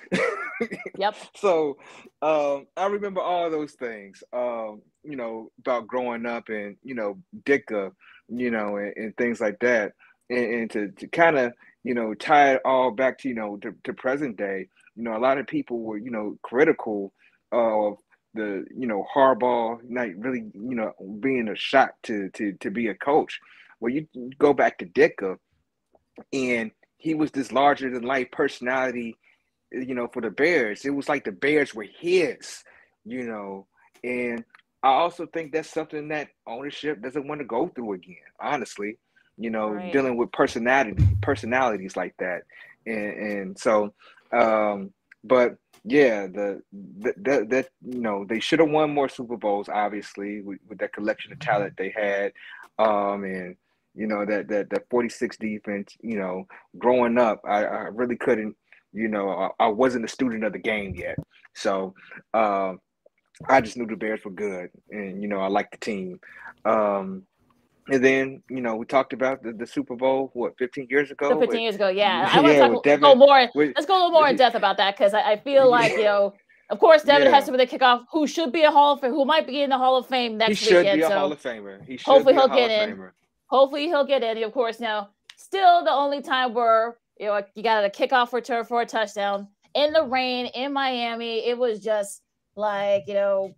yep. So um, I remember all those things. Um, you know about growing up and you know Ditka, you know, and, and things like that, and, and to to kind of you know tie it all back to you know to, to present day. You know, a lot of people were you know critical of the you know Harbaugh not really you know being a shot to to to be a coach. Well, you go back to Ditka, and he was this larger than life personality, you know, for the Bears. It was like the Bears were his, you know, and I also think that's something that ownership doesn't want to go through again. Honestly, you know, right. dealing with personality personalities like that, and and so, um, but yeah, the, that that you know they should have won more Super Bowls, obviously, with, with that collection of talent they had, um, and you know that that that 46 defense. You know, growing up, I, I really couldn't. You know, I, I, wasn't a student of the game yet, so um, I just knew the Bears were good, and you know, I liked the team. Um, and then, you know, we talked about the, the Super Bowl, what, 15 years ago? 15 with, years ago, yeah. I want to go more. With, let's go a little more in depth about that because I, I, feel like, you know, of course, Devin yeah. Hester with the kickoff, who should be a Hall of Fame, who might be in the Hall of Fame next he should weekend. Be a so Hall of Famer. He should hopefully he'll get in. Hopefully he'll get in. Of course, now still the only time where you know you got a kickoff return for a touchdown in the rain in Miami. It was just like you know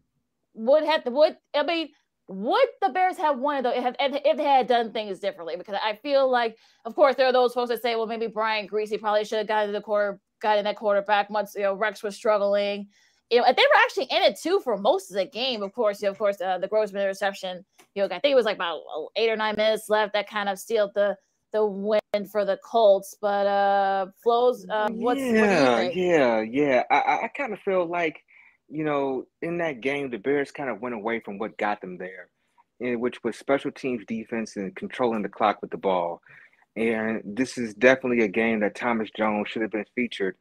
would have to would I mean would the Bears have wanted though if, if they had done things differently? Because I feel like, of course, there are those folks that say, well, maybe Brian Griese probably should have gotten the quarter, got in that quarterback once you know Rex was struggling. You know, they were actually in it too for most of the game. Of course, you know, of course, uh, the Grossman interception. You know, I think it was like about eight or nine minutes left. That kind of sealed the the win for the Colts. But uh, flows. Uh, what's yeah, what yeah, yeah. I, I kind of feel like you know, in that game, the Bears kind of went away from what got them there, which was special teams defense and controlling the clock with the ball. And this is definitely a game that Thomas Jones should have been featured,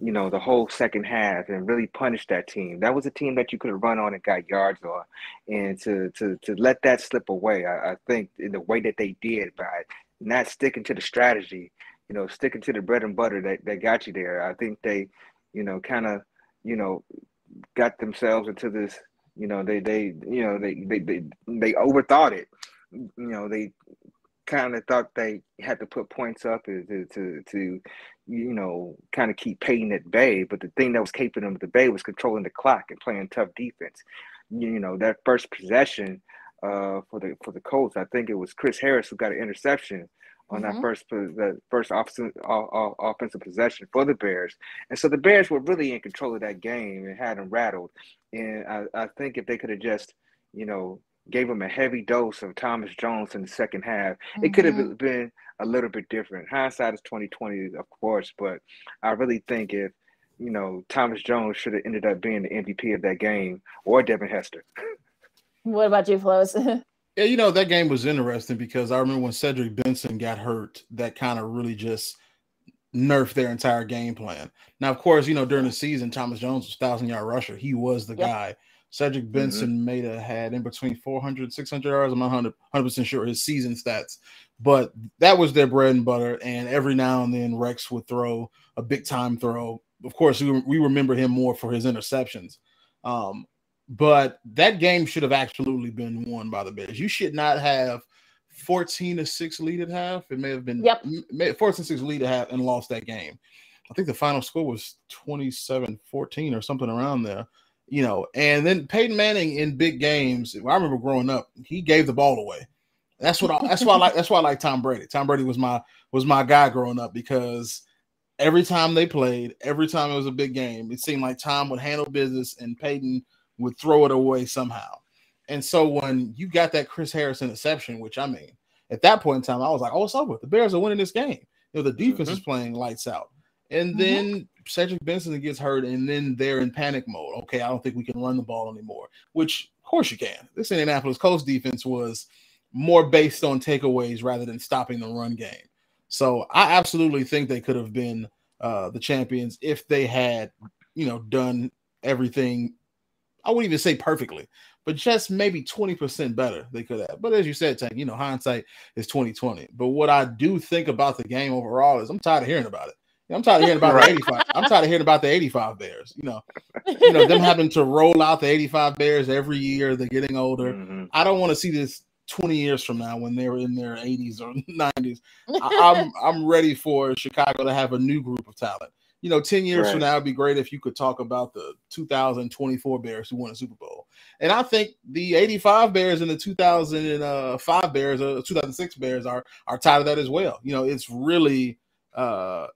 you know, the whole second half and really punished that team. That was a team that you could have run on and got yards on. And to to to let that slip away, I, I think in the way that they did by not sticking to the strategy, you know, sticking to the bread and butter that, that got you there. I think they, you know, kind of, you know, got themselves into this you know they they you know they they they, they overthought it you know they kind of thought they had to put points up to to, to you know kind of keep Peyton at bay but the thing that was keeping them at the bay was controlling the clock and playing tough defense you know that first possession uh, for the for the Colts I think it was Chris Harris who got an interception on mm-hmm. that first the first offensive, offensive possession for the Bears. And so the Bears were really in control of that game and had them rattled. And I, I think if they could have just, you know, gave them a heavy dose of Thomas Jones in the second half, mm-hmm. it could have mm-hmm. been a little bit different. Hindsight is twenty twenty, of course, but I really think if you know Thomas Jones should have ended up being the MVP of that game or Devin Hester. What about you, Flows? Yeah, you know, that game was interesting because I remember when Cedric Benson got hurt, that kind of really just nerfed their entire game plan. Now, of course, you know, during the season, Thomas Jones was thousand yard rusher. He was the yep. guy. Cedric mm-hmm. Benson mm-hmm. made a had in between 400 600 yards. I'm not 100 percent sure his season stats, but that was their bread and butter. And every now and then, Rex would throw a big time throw. Of course, we, we remember him more for his interceptions. Um, but that game should have absolutely been won by the Bears. You should not have 14 to 6 lead at half. It may have been yep. 14 6 lead at half and lost that game. I think the final score was 27 14 or something around there. You know, and then Peyton Manning in big games. I remember growing up, he gave the ball away. That's what I, that's why I like that's why I like Tom Brady. Tom Brady was my was my guy growing up because every time they played, every time it was a big game, it seemed like Tom would handle business and Peyton would throw it away somehow. And so when you got that Chris Harris interception, which I mean, at that point in time, I was like, oh, it's over. The Bears are winning this game. You know, the defense mm-hmm. is playing lights out. And mm-hmm. then Cedric Benson gets hurt, and then they're in panic mode. Okay, I don't think we can run the ball anymore. Which, of course, you can. This Indianapolis Colts defense was more based on takeaways rather than stopping the run game. So I absolutely think they could have been uh, the champions if they had, you know, done everything. I wouldn't even say perfectly, but just maybe 20% better they could have. But as you said, Tank, you know, hindsight is 2020. But what I do think about the game overall is I'm tired of hearing about it. I'm tired of hearing about the 85. I'm tired of hearing about the 85 Bears. You know, you know them having to roll out the 85 Bears every year. They're getting older. Mm-hmm. I don't want to see this 20 years from now when they're in their 80s or 90s. I, am I'm ready for Chicago to have a new group of talent. You know, 10 years right. from now, it'd be great if you could talk about the 2024 Bears who won a Super Bowl. And I think the 85 Bears and the 2005 Bears, or uh, 2006 Bears are are tied of that as well. You know, it's really uh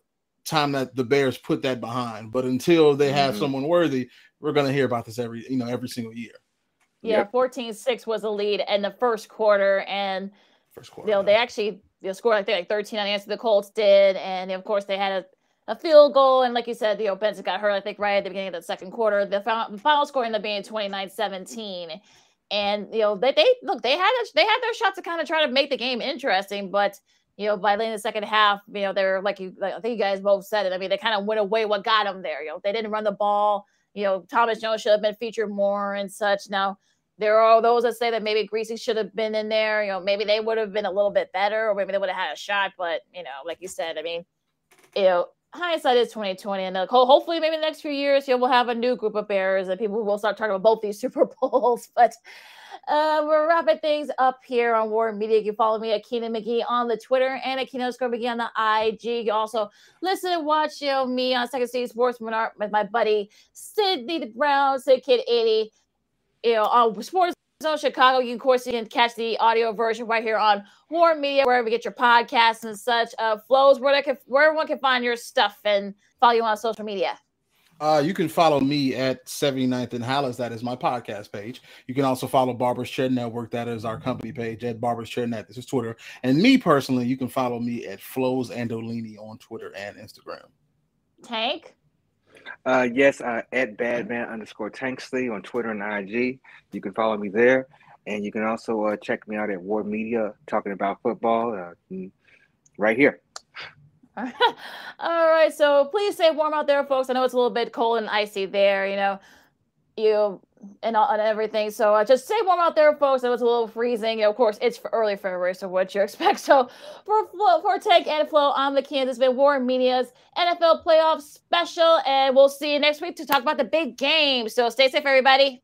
time that the Bears put that behind. But until they have mm-hmm. someone worthy, we're going to hear about this every you know every single year. Yeah, 14-6 was the lead in the first quarter, and first quarter, you know, they actually you know, scored I think like 13 on the answer the Colts did, and of course they had a, a field goal, and like you said, you know, Benson got hurt I think right at the beginning of the second quarter. The final, final score ended up being 29-17. And you know they, they look they had a, they had their shot to kind of try to make the game interesting, but you know, by the end of the second half, you know, they're like you, like, I think you guys both said it. I mean, they kind of went away what got them there. You know, they didn't run the ball. You know, Thomas Jones should have been featured more and such. Now, there are those that say that maybe Griese should have been in there. You know, maybe they would have been a little bit better, or maybe they would have had a shot. But you know, like you said, I mean, you know, hindsight is twenty twenty, and uh, hopefully, maybe the next few years, you know, we'll have a new group of Bears, and people will start talking about both these Super Bowls. But uh, we're wrapping things up here on War Media. You can follow me at Keenan McGee on the Twitter and at Keenan underscore McGee on the IG. You also listen and watch you know, me on Second City Sports with my buddy Sydney the Brown, Sid Kid 80 you know, on Sports Zone Chicago. You, of course, you can catch the audio version right here on War Media, wherever you get your podcasts and such. Uh, flows where they can, where everyone can find your stuff and follow you on social media. Uh, you can follow me at 79th and Hallis. That is my podcast page. You can also follow Barbers Chair Network. That is our company page at Barbers Chair Net. This is Twitter. And me personally, you can follow me at Flows Andolini on Twitter and Instagram. Tank? Uh, yes, uh, at Badman underscore Tanksley on Twitter and IG. You can follow me there. And you can also uh, check me out at War Media talking about football uh, right here. All right, so please stay warm out there, folks. I know it's a little bit cold and icy there, you know, you and, and everything. So uh, just stay warm out there, folks. It was a little freezing. Of course, it's early February, so what you expect. So for for Tank and Flo, I'm the Kansas Been War Media's NFL playoff special, and we'll see you next week to talk about the big game. So stay safe, everybody.